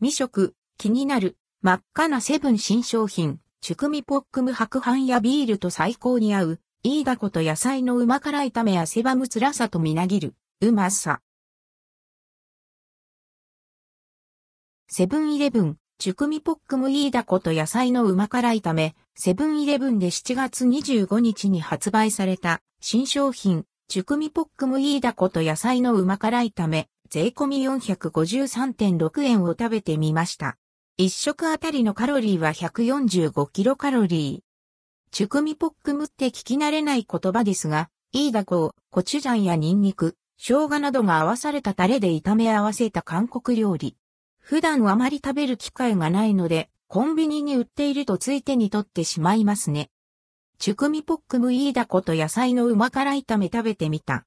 未食、気になる、真っ赤なセブン新商品、チュクミポックム白飯やビールと最高に合う、いいだこと野菜のうま辛炒めやセバム辛さとみなぎる、うまさ。セブンイレブン、チュクミポックムイーダコと野菜のうま辛炒め、セブンイレブンで7月25日に発売された新商品、チュクミポックムイーダコと野菜のうま辛炒め、税込み453.6円を食べてみました。一食あたりのカロリーは145キロカロリー。チュクミポックムって聞き慣れない言葉ですが、イーダコをコチュジャンやニンニク、生姜などが合わされたタレで炒め合わせた韓国料理。普段あまり食べる機会がないので、コンビニに売っているとつい手に取ってしまいますね。チュクミポックムイーダコと野菜のうま辛炒め食べてみた。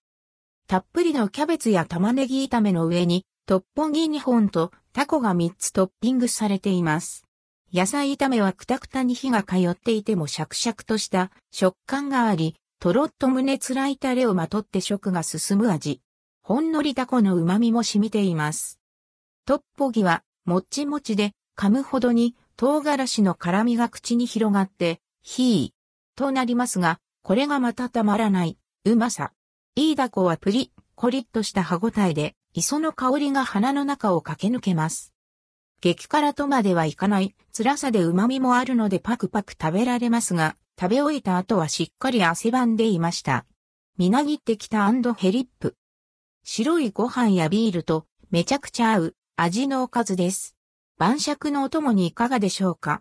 たっぷりのキャベツや玉ねぎ炒めの上に、トッポギ2本とタコが3つトッピングされています。野菜炒めはくたくたに火が通っていてもシャクシャクとした食感があり、とろっと胸つらいタレをまとって食が進む味。ほんのりタコの旨味も染みています。トッポギはもっちもちで噛むほどに唐辛子の辛みが口に広がって、ヒーとなりますが、これがまたたまらない、うまさ。イーダコはプリ、コリッとした歯ごたえで、磯の香りが鼻の中を駆け抜けます。激辛とまではいかない、辛さで旨味もあるのでパクパク食べられますが、食べ終えた後はしっかり汗ばんでいました。みなぎってきたヘリップ。白いご飯やビールとめちゃくちゃ合う味のおかずです。晩酌のお供にいかがでしょうか？